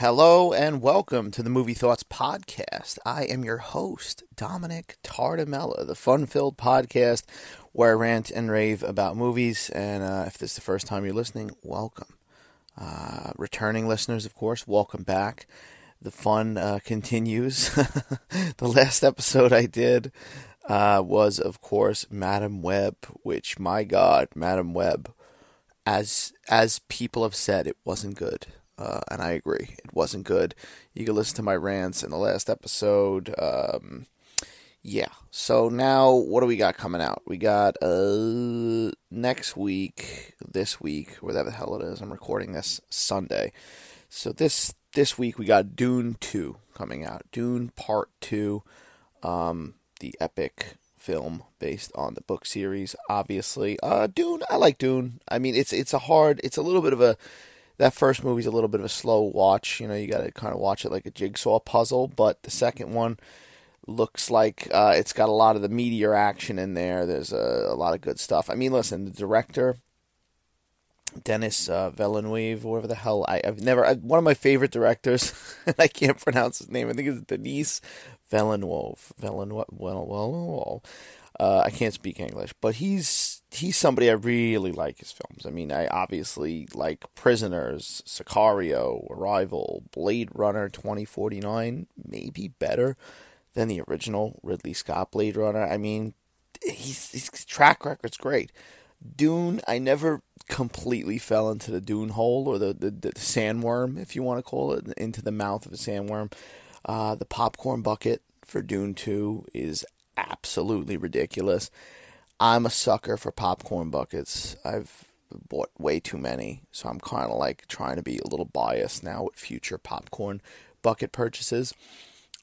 Hello and welcome to the Movie Thoughts Podcast. I am your host, Dominic Tardamella, the fun filled podcast where I rant and rave about movies. And uh, if this is the first time you're listening, welcome. Uh, returning listeners, of course, welcome back. The fun uh, continues. the last episode I did uh, was, of course, Madame Web, which, my God, Madame Web, as as people have said, it wasn't good. Uh, and I agree, it wasn't good. You can listen to my rants in the last episode. Um, yeah. So now, what do we got coming out? We got uh next week, this week, whatever the hell it is. I'm recording this Sunday. So this this week we got Dune two coming out. Dune Part two, um, the epic film based on the book series. Obviously, uh, Dune. I like Dune. I mean, it's it's a hard. It's a little bit of a that first movie's a little bit of a slow watch. You know, you got to kind of watch it like a jigsaw puzzle. But the second one looks like uh, it's got a lot of the meteor action in there. There's a, a lot of good stuff. I mean, listen, the director. Denis uh, Villeneuve, whatever the hell I, have never I, one of my favorite directors. I can't pronounce his name. I think it's Denis Villeneuve. Villeneuve. Well, well, well. Uh, I can't speak English, but he's he's somebody I really like his films. I mean, I obviously like Prisoners, Sicario, Arrival, Blade Runner 2049, maybe better than the original Ridley Scott Blade Runner. I mean, he's, his track record's great. Dune, I never completely fell into the Dune hole or the, the, the sandworm, if you want to call it, into the mouth of a sandworm. Uh, the popcorn bucket for Dune 2 is absolutely ridiculous. I'm a sucker for popcorn buckets. I've bought way too many, so I'm kind of like trying to be a little biased now with future popcorn bucket purchases.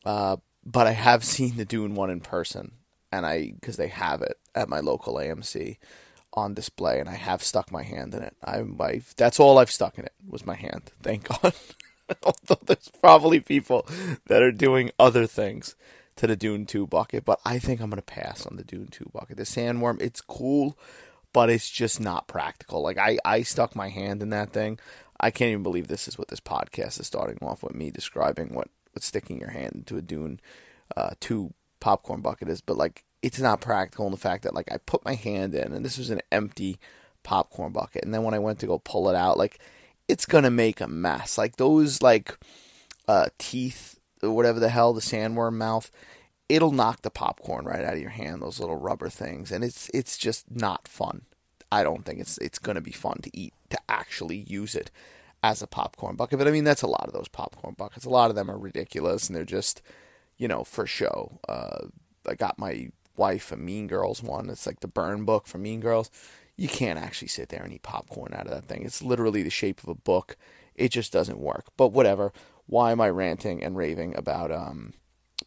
Uh, but I have seen the Dune one in person, and I because they have it at my local AMC on display, and I have stuck my hand in it. I, I that's all I've stuck in it was my hand. Thank God. Although there's probably people that are doing other things to the Dune 2 bucket, but I think I'm going to pass on the Dune 2 bucket. The sandworm, it's cool, but it's just not practical. Like, I, I stuck my hand in that thing. I can't even believe this is what this podcast is starting off with me describing what, what sticking your hand into a Dune uh, 2 popcorn bucket is, but like, it's not practical in the fact that, like, I put my hand in, and this was an empty popcorn bucket, and then when I went to go pull it out, like, it's gonna make a mess. Like, those, like, uh, teeth whatever the hell the sandworm mouth, it'll knock the popcorn right out of your hand. Those little rubber things, and it's it's just not fun. I don't think it's it's going to be fun to eat to actually use it as a popcorn bucket. But I mean, that's a lot of those popcorn buckets. A lot of them are ridiculous, and they're just you know for show. Uh, I got my wife a Mean Girls one. It's like the burn book from Mean Girls. You can't actually sit there and eat popcorn out of that thing. It's literally the shape of a book. It just doesn't work. But whatever why am I ranting and raving about um,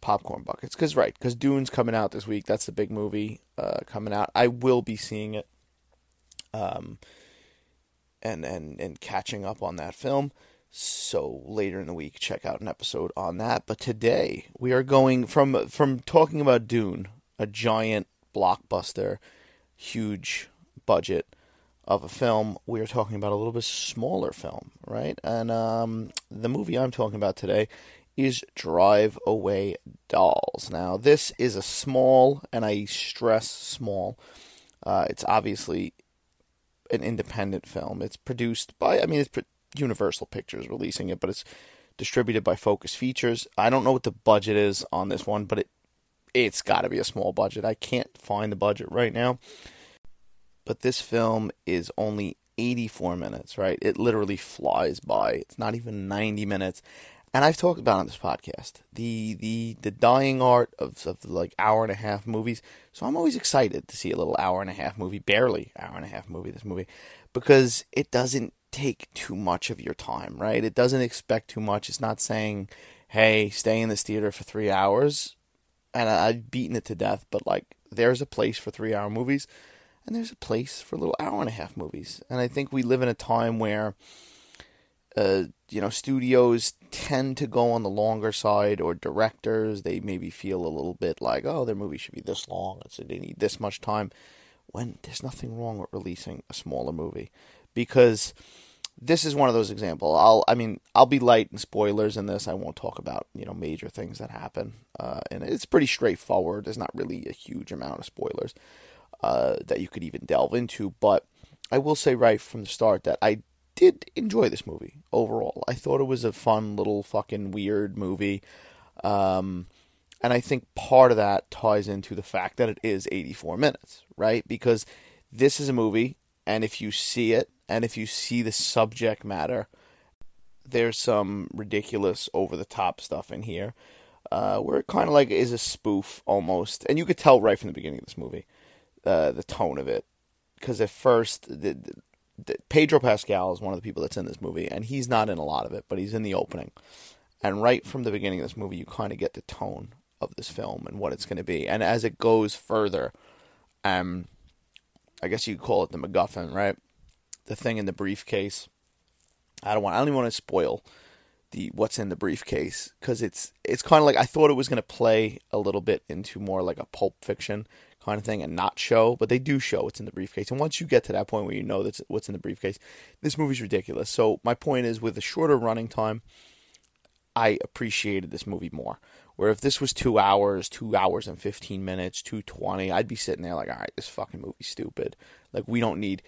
popcorn buckets? Because right, because Dune's coming out this week. That's the big movie uh, coming out. I will be seeing it, um, and and and catching up on that film. So later in the week, check out an episode on that. But today we are going from from talking about Dune, a giant blockbuster, huge budget of a film, we are talking about a little bit smaller film, right? And um, the movie I'm talking about today is Drive Away Dolls. Now, this is a small, and I stress small. Uh, it's obviously an independent film. It's produced by, I mean, it's Universal Pictures releasing it, but it's distributed by Focus Features. I don't know what the budget is on this one, but it it's got to be a small budget. I can't find the budget right now but this film is only 84 minutes, right? It literally flies by. It's not even 90 minutes. And I've talked about on this podcast the the the dying art of, of like hour and a half movies. So I'm always excited to see a little hour and a half movie, barely hour and a half movie. This movie, because it doesn't take too much of your time, right? It doesn't expect too much. It's not saying, "Hey, stay in this theater for three hours," and I, I've beaten it to death. But like, there's a place for three hour movies and there's a place for little hour and a half movies. And I think we live in a time where, uh, you know, studios tend to go on the longer side, or directors they maybe feel a little bit like, oh, their movie should be this long, so they need this much time. When there's nothing wrong with releasing a smaller movie, because this is one of those examples. I'll, I mean, I'll be light in spoilers in this. I won't talk about you know major things that happen, uh, and it's pretty straightforward. There's not really a huge amount of spoilers uh, that you could even delve into, but I will say right from the start that I did enjoy this movie overall. I thought it was a fun little fucking weird movie. Um, and I think part of that ties into the fact that it is 84 minutes, right? Because this is a movie, and if you see it, and if you see the subject matter, there's some ridiculous, over the top stuff in here, uh, where it kind of like is a spoof almost. And you could tell right from the beginning of this movie, uh, the tone of it. Because at first, the, the, Pedro Pascal is one of the people that's in this movie, and he's not in a lot of it, but he's in the opening. And right from the beginning of this movie, you kind of get the tone of this film and what it's going to be. And as it goes further, um, I guess you could call it the MacGuffin, right? The thing in the briefcase. I don't want. I don't even want to spoil the what's in the briefcase because it's it's kind of like I thought it was going to play a little bit into more like a pulp fiction kind of thing and not show, but they do show what's in the briefcase. And once you get to that point where you know that's what's in the briefcase, this movie's ridiculous. So my point is, with a shorter running time, I appreciated this movie more. Where if this was two hours, two hours and fifteen minutes, two twenty, I'd be sitting there like, all right, this fucking movie's stupid. Like we don't need.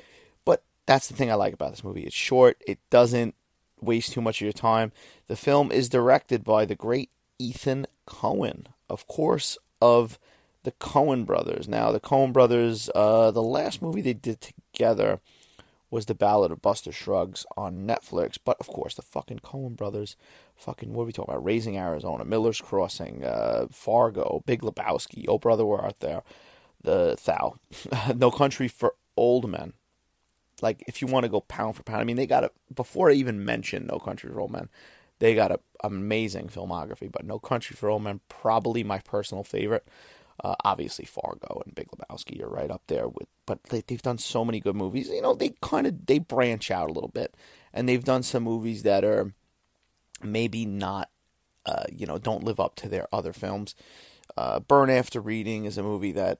But that's the thing I like about this movie. It's short. It doesn't waste too much of your time. The film is directed by the great Ethan Coen, of course, of the Coen brothers. Now, the Coen brothers, uh, the last movie they did together was The Ballad of Buster Scruggs on Netflix. But of course, the fucking Coen brothers fucking what are we talking about? Raising Arizona, Miller's Crossing, uh, Fargo, Big Lebowski, Oh Brother Where Art Thou, The Thou, No Country for Old Men. Like if you want to go pound for pound, I mean they got it before I even mentioned No Country for Old Men. They got an amazing filmography, but No Country for Old Men probably my personal favorite. Uh, obviously, Fargo and Big Lebowski are right up there with, but they, they've done so many good movies. You know, they kind of they branch out a little bit, and they've done some movies that are maybe not, uh, you know, don't live up to their other films. Uh, Burn After Reading is a movie that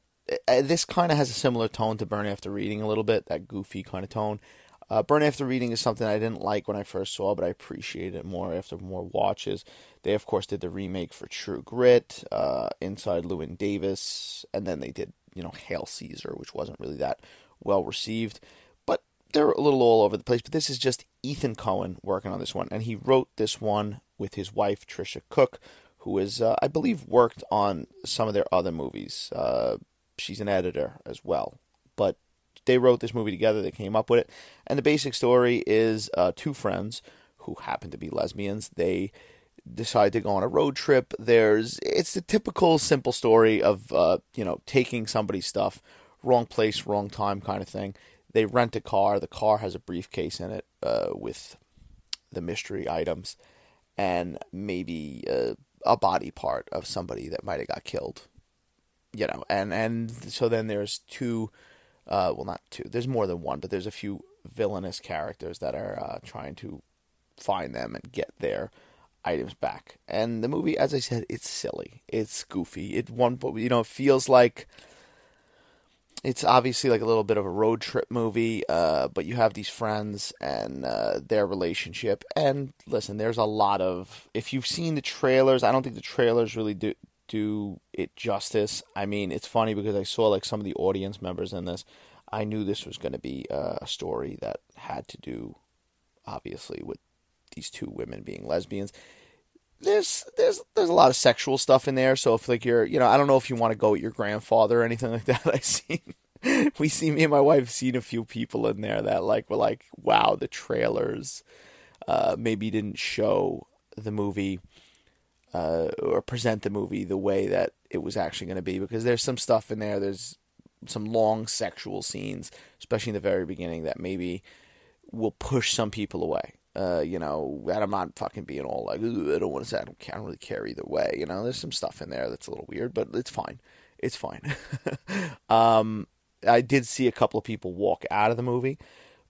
uh, this kind of has a similar tone to Burn After Reading a little bit, that goofy kind of tone. Uh, Burn After Reading is something I didn't like when I first saw, but I appreciate it more after more watches. They, of course, did the remake for True Grit, uh, Inside Llewyn Davis, and then they did, you know, Hail Caesar, which wasn't really that well received But they're a little all over the place, but this is just Ethan Coen working on this one, and he wrote this one with his wife Tricia Cook, who is, uh, I believe, worked on some of their other movies. Uh, she's an editor as well, but they wrote this movie together. They came up with it, and the basic story is uh, two friends who happen to be lesbians. They decide to go on a road trip. There's it's the typical simple story of uh, you know taking somebody's stuff, wrong place, wrong time kind of thing they rent a car. The car has a briefcase in it uh, with the mystery items and maybe a, a body part of somebody that might have got killed. You know, and and so then there's two, uh, well not two. There's more than one, but there's a few villainous characters that are uh, trying to find them and get their items back. And the movie, as I said, it's silly, it's goofy. It one, you know, it feels like it's obviously like a little bit of a road trip movie, uh, but you have these friends and uh, their relationship. And listen, there's a lot of. If you've seen the trailers, I don't think the trailers really do do it justice. I mean, it's funny because I saw like some of the audience members in this. I knew this was going to be a story that had to do, obviously, with these two women being lesbians there's there's there's a lot of sexual stuff in there. So if like you're you know I don't know if you want to go with your grandfather or anything like that. I seen we see me and my wife seen a few people in there that like were like wow the trailers uh, maybe didn't show the movie uh, or present the movie the way that it was actually going to be because there's some stuff in there. There's some long sexual scenes, especially in the very beginning, that maybe will push some people away. Uh, you know, and I'm not fucking being all like, I don't want to say I don't, don't really care either way. You know, there's some stuff in there that's a little weird, but it's fine. It's fine. um, I did see a couple of people walk out of the movie,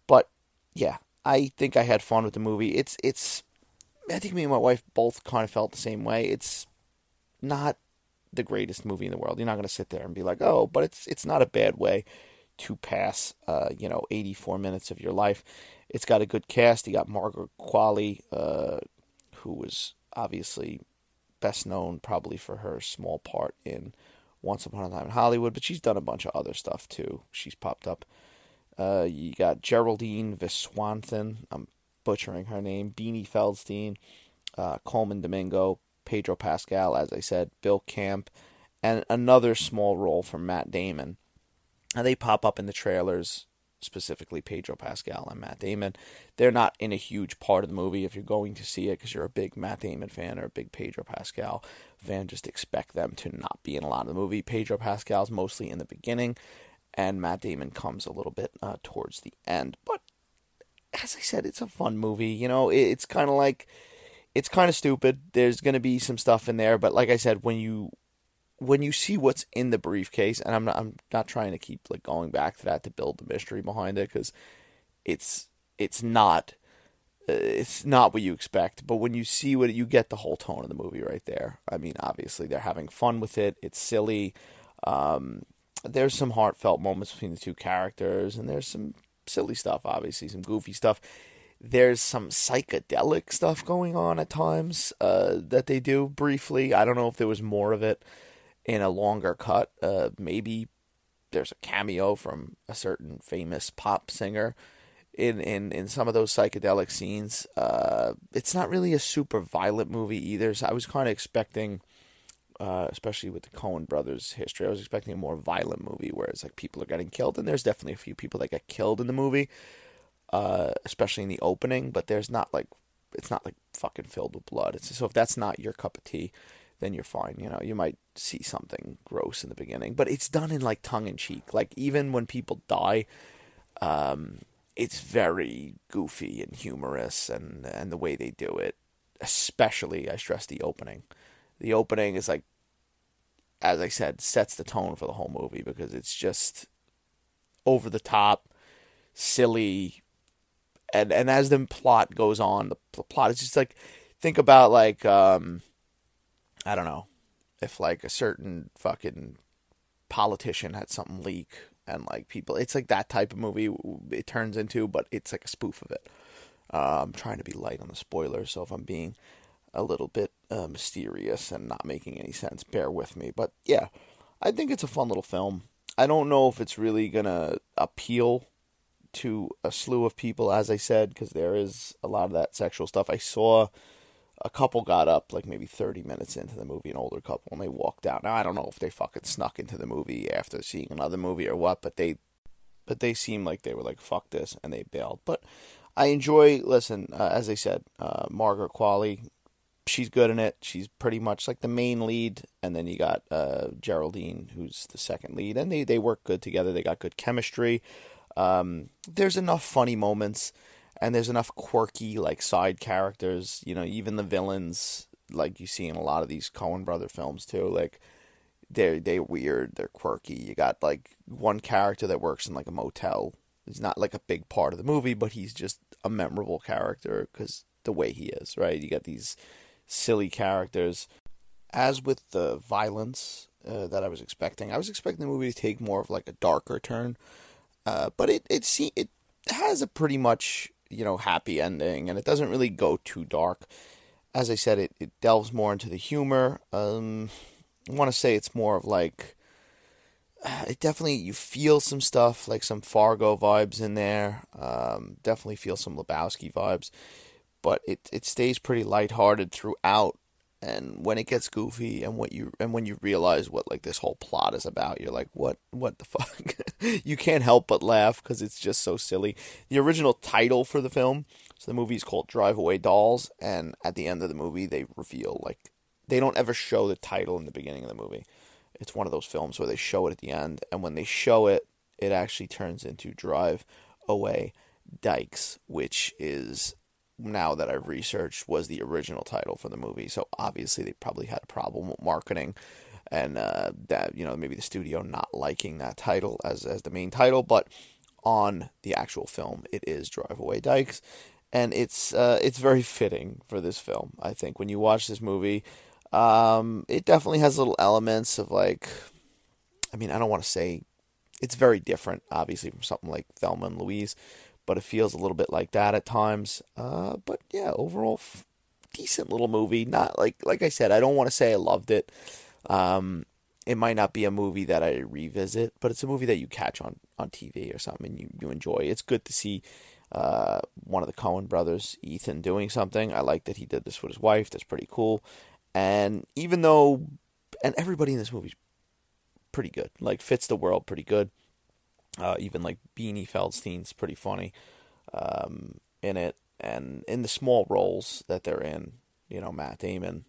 but yeah, I think I had fun with the movie. It's it's. I think me and my wife both kind of felt the same way. It's not the greatest movie in the world. You're not going to sit there and be like, oh, but it's it's not a bad way to pass, uh, you know, 84 minutes of your life. it's got a good cast. You got Margaret Qualley, uh, who was obviously best known probably for her small part in Once Upon a Time in Hollywood, but she's done a bunch of other stuff too. She's popped up. Uh, you got Geraldine Viswanathan. I'm butchering her name. Beanie Feldstein, uh, Colman Domingo, Pedro Pascal, as I said, Bill Camp, and another small role for Matt Damon. And they pop up in the trailers, specifically Pedro Pascal and Matt Damon. They're not in a huge part of the movie. If you're going to see it because you're a big Matt Damon fan or a big Pedro Pascal fan, just expect them to not be in a lot of the movie. Pedro Pascal's mostly in the beginning, and Matt Damon comes a little bit uh, towards the end. But as I said, it's a fun movie. You know, it's kind of like it's kind of stupid. There's going to be some stuff in there, but like I said, when you when you see what's in the briefcase, and I'm not I'm not trying to keep like going back to that to build the mystery behind it because it's it's not uh, it's not what you expect. But when you see what you get the whole tone of the movie right there. I mean, obviously they're having fun with it. It's silly. Um, there's some heartfelt moments between the two characters, and there's some silly stuff, obviously, some goofy stuff. There's some psychedelic stuff going on at times uh, that they do briefly. I don't know if there was more of it in a longer cut. Uh, maybe there's a cameo from a certain famous pop singer in in, in some of those psychedelic scenes. Uh, it's not really a super violent movie either. So I was kind of expecting uh, especially with the Coen brothers history. I was expecting a more violent movie where it's like people are getting killed, and there's definitely a few people that get killed in the movie, uh, especially in the opening. But there's not like it's not like fucking filled with blood. It's so if that's not your cup of tea, then you're fine. You know, you might see something gross in the beginning, but it's done in like tongue in cheek. Like even when people die, um, it's very goofy and humorous, and and the way they do it, especially I stress the opening the opening is like as I said, sets the tone for the whole movie because it's just over the top, silly, and and as the plot goes on, the plot is just like think about like um, I don't know if like a certain fucking politician had something leak and like people, it's like that type of movie it turns into, but it's like a spoof of it. Uh, I'm trying to be light on the spoilers, so if I'm being a little bit uh, mysterious and not making any sense. Bear with me. But yeah, I think it's a fun little film. I don't know if it's really going to appeal to a slew of people, as I said, because there is a lot of that sexual stuff. I saw a couple got up like maybe 30 minutes into the movie, an older couple, and they walked out. Now, I don't know if they fucking snuck into the movie after seeing another movie or what, but they. But they seemed like they were like, fuck this, and they bailed. But I enjoy, listen, uh, as I said, uh, Margaret Qualley, she's good in it. She's pretty much like the main lead, and then you got uh, Geraldine, who's the second lead, and they they work good together. They got good chemistry. Um, there's enough funny moments, and there's enough quirky like side characters. You know, even the villains, like you see in a lot of these Coen brother films too. Like they're they weird, they're quirky. You got like one character that works in like a motel. He's not like a big part of the movie, but he's just a memorable character because the way he is, right? You got these silly characters. As with the violence uh, that I was expecting, I was expecting the movie to take more of like a darker turn, uh, but it it see it has a pretty much you know happy ending, and it doesn't really go too dark. As I said, it, it delves more into the humor. Um, I want to say it's more of like it definitely you feel some stuff like some Fargo vibes in there. Um, definitely feel some Lebowski vibes but it it stays pretty lighthearted throughout. And when it gets goofy, and what you and when you realize what like this whole plot is about, you're like, what what the fuck? you can't help but laugh because it's just so silly. The original title for the film, so the movie is called Drive Away Dolls, and at the end of the movie, they reveal like they don't ever show the title in the beginning of the movie. It's one of those films where they show it at the end, and when they show it, it actually turns into Drive Away Dykes, which is now that I've researched was the original title for the movie. So obviously they probably had a problem with marketing and uh, that you know maybe the studio not liking that title as as the main title, but on the actual film it is Drive Away Dykes, and it's uh, it's very fitting for this film. I think when you watch this movie, um, it definitely has little elements of like, I mean I don't want to say it's very different obviously from something like Thelma and Louise, but it feels a little bit like that at times. Uh, but yeah, overall, f- decent little movie. Not like like I said, I don't want to say I loved it. Um, it might not be a movie that I revisit, but it's a movie that you catch on, on TV or something and you, you enjoy. It's good to see uh, one of the Coen brothers, Ethan, doing something. I like that he did this with his wife. That's pretty cool. And even though, and everybody in this movie's pretty good, like fits the world pretty good. Uh, even like Beanie Feldstein's pretty funny um, in it, and in the small roles that they're in, you know, Matt Damon.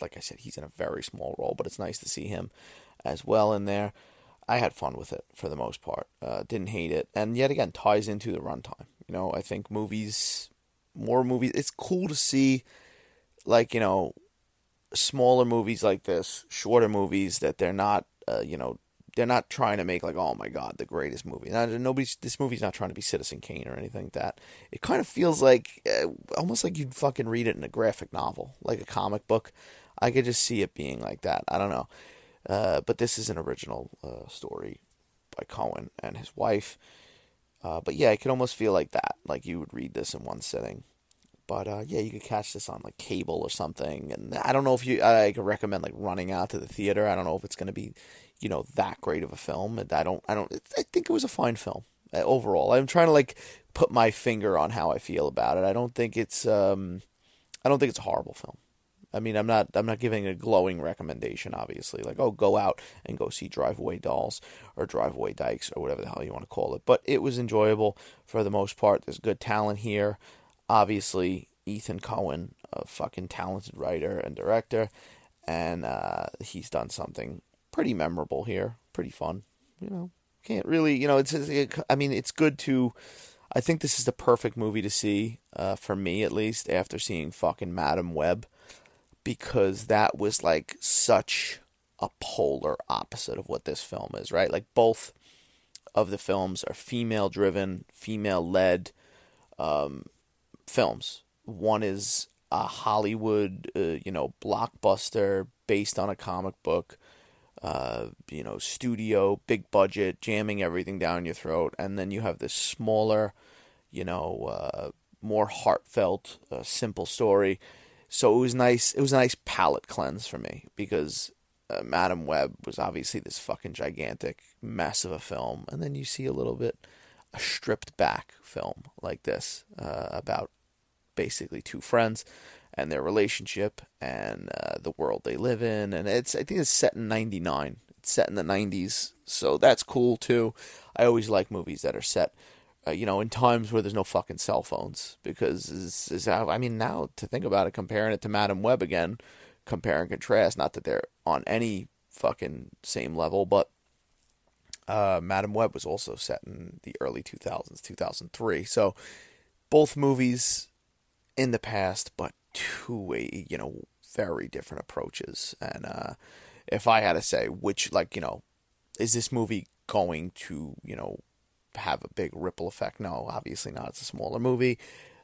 like I said, he's in a very small role, but it's nice to see him as well in there. I had fun with it for the most part. Uh, didn't hate it, and yet again ties into the runtime. You know, I think movies, more movies. It's cool to see, like you know, smaller movies like this, shorter movies that they're not, uh, you know, they're not trying to make like, oh my god, the greatest movie. Now, nobody's this movie's not trying to be Citizen Kane or anything like that. It kind of feels like uh, almost like you'd fucking read it in a graphic novel, like a comic book. I could just see it being like that. I don't know. Uh, but this is an original uh, story by Coen and his wife. Uh, but yeah, it could almost feel like that, like you would read this in one sitting. But uh, yeah, you could catch this on like cable or something. And I don't know if you, I could recommend like running out to the theater. I don't know if it's going to be, you know, that great of a film. And I don't, I don't, I think it was a fine film uh, overall. I'm trying to like put my finger on how I feel about it. I don't think it's, um, I don't think it's a horrible film. I mean, I'm not I'm not giving a glowing recommendation, obviously. Like, oh, go out and go see Drive Away Dolls or Drive Away Dykes or whatever the hell you want to call it. But it was enjoyable for the most part. There's good talent here. Obviously, Ethan Coen, a fucking talented writer and director, and uh, he's done something pretty memorable here, pretty fun. You know, can't really, you know, it's. It, I mean, it's good to. I think this is the perfect movie to see, uh, for me at least, after seeing fucking Madame Web because that was like such a polar opposite of what this film is, right? Like both of the films are female driven, female led um, films. One is a Hollywood, uh, you know, blockbuster based on a comic book, uh, you know, studio, big budget, jamming everything down your throat. And then you have this smaller, you know, uh, more heartfelt, uh, simple story so it was nice. It was a nice palate cleanse for me because uh, Madame Web was obviously this fucking gigantic mess of a film, and then you see a little bit a stripped back film like this uh, about basically two friends and their relationship and uh, the world they live in, and it's I think it's set in '99. It's set in the '90s, so that's cool too. I always like movies that are set uh, you know, in times where there's no fucking cell phones. Because, is, is I mean, now to think about it, comparing it to Madame Web again, compare and contrast, not that they're on any fucking same level, but uh, Madame Web was also set in the early 2000s, 2003. So both movies in the past, but two, you know, very different approaches. And uh, if I had to say which, like, you know, is this movie going to, you know, have a big ripple effect. No, obviously not. It's a smaller movie.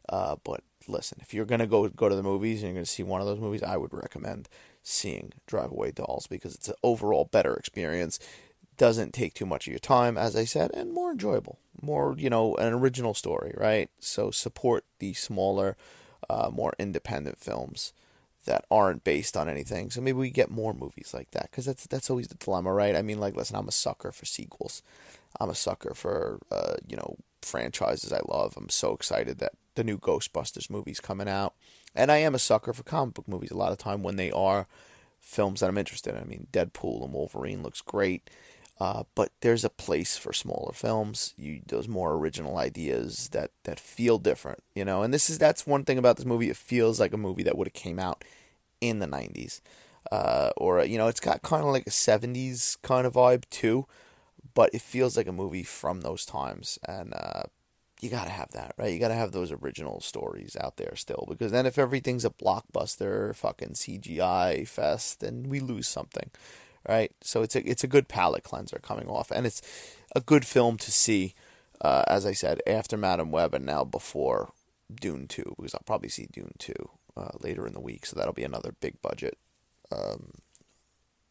Uh, but listen, if you're gonna go go to the movies and you're gonna see one of those movies, I would recommend seeing Drive Away Dolls because it's an overall better experience. Doesn't take too much of your time, as I said, and more enjoyable. More, you know, an original story, right? So support the smaller, uh, more independent films that aren't based on anything. So maybe we get more movies like that because that's that's always the dilemma, right? I mean, like, listen, I'm a sucker for sequels. I'm a sucker for uh, you know franchises I love. I'm so excited that the new Ghostbusters movie's coming out, and I am a sucker for comic book movies. A lot of time when they are films that I'm interested in. I mean, Deadpool and Wolverine looks great. Uh, but there's a place for smaller films. You those more original ideas that that feel different, you know. And this is that's one thing about this movie. It feels like a movie that would have came out in the '90s, uh, or you know, it's got kind of like a '70s kind of vibe too but it feels like a movie from those times, and uh, you gotta have that, right? You gotta have those original stories out there still, because then if everything's a blockbuster, fucking CGI fest, then we lose something, right? So it's a it's a good palate cleanser coming off, and it's a good film to see. Uh, as I said, after Madame Web and now before Dune Two, because I'll probably see Dune Two uh, later in the week, so that'll be another big budget, um,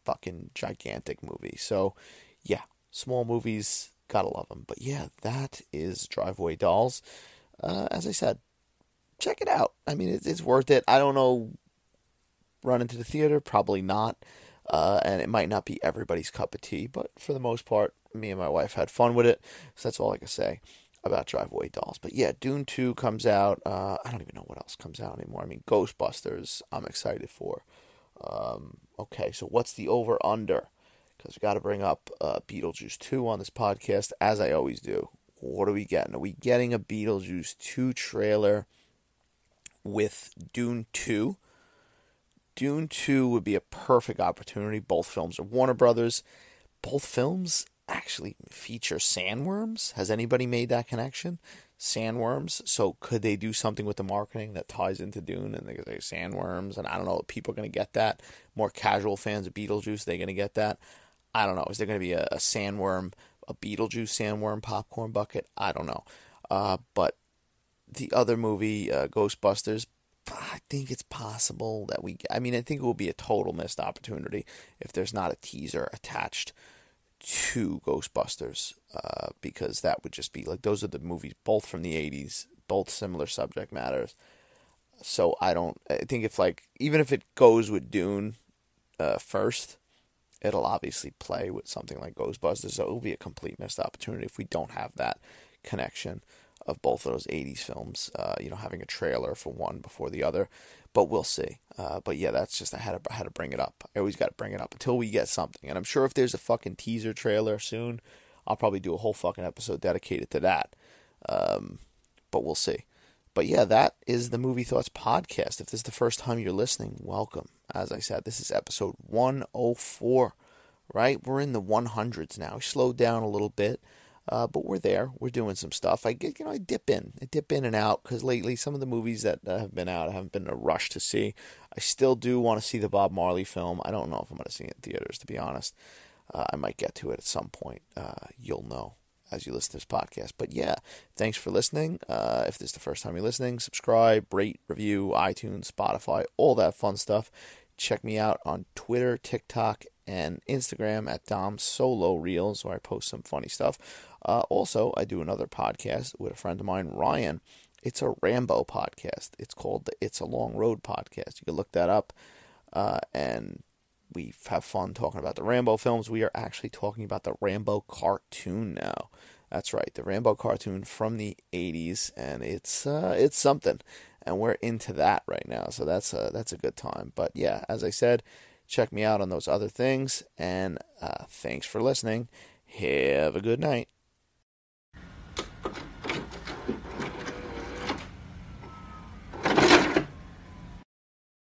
fucking gigantic movie. So, yeah, small movies gotta love them. But yeah, that is Drive-Away Dolls. Uh, as I said, check it out. I mean, it's, it's worth it. I don't know, run into the theater, probably not. Uh, and it might not be everybody's cup of tea, but for the most part, me and my wife had fun with it. So that's all I can say about Drive-Away Dolls. But yeah, Dune 2 comes out. Uh, I don't even know what else comes out anymore. I mean, Ghostbusters, I'm excited for. Um, okay, so what's the over under? Because we got to bring up uh, Beetlejuice 2 on this podcast, as I always do. What are we getting? Are we getting a Beetlejuice 2 trailer with Dune 2? Dune 2 would be a perfect opportunity. Both films are Warner Brothers. Both films actually feature sandworms. Has anybody made that connection? Sandworms. So could they do something with the marketing that ties into Dune and they say sandworms? And I don't know. People are going to get that. More casual fans of Beetlejuice, they're going to get that. I don't know. Is there going to be a, a sandworm, a Beetlejuice sandworm popcorn bucket? I don't know. Uh, but the other movie, uh, Ghostbusters, I think it's possible that we. I mean, I think it will be a total missed opportunity if there's not a teaser attached to Ghostbusters, uh, because that would just be like those are the movies, both from the '80s, both similar subject matters. So I don't. I think if like even if it goes with Dune uh, first, it'll obviously play with something like Ghostbusters. So it'll be a complete missed opportunity if we don't have that connection of both of those 80s films, uh, you know, having a trailer for one before the other. But we'll see. Uh, but yeah, that's just, I had, to, I had to bring it up. I always got to bring it up until we get something. And I'm sure if there's a fucking teaser trailer soon, I'll probably do a whole fucking episode dedicated to that. Um, but we'll see. But yeah, that is the Movie Thoughts podcast. If this is the first time you're listening, welcome. As I said, this is episode 104, right? We're in the 100s now. We slowed down a little bit. Uh, but we're there. We're doing some stuff. I get, you know, I dip in, I dip in and out because lately some of the movies that have been out, I haven't been in a rush to see. I still do want to see the Bob Marley film. I don't know if I'm going to see it in theaters, to be honest. Uh, I might get to it at some point. Uh, you'll know as you listen to this podcast. But yeah, thanks for listening. Uh, if this is the first time you're listening, subscribe, rate, review, iTunes, Spotify, all that fun stuff. Check me out on Twitter, TikTok, and Instagram at Dom Solo Reels, where I post some funny stuff. Uh, also, I do another podcast with a friend of mine, Ryan. It's a Rambo podcast. It's called the It's a Long Road podcast. You can look that up. Uh, and we have fun talking about the Rambo films. We are actually talking about the Rambo cartoon now. That's right, the Rambo cartoon from the 80s, and it's uh, it's something. And we're into that right now, so that's a, that's a good time. But yeah, as I said, check me out on those other things, and uh, thanks for listening. Have a good night.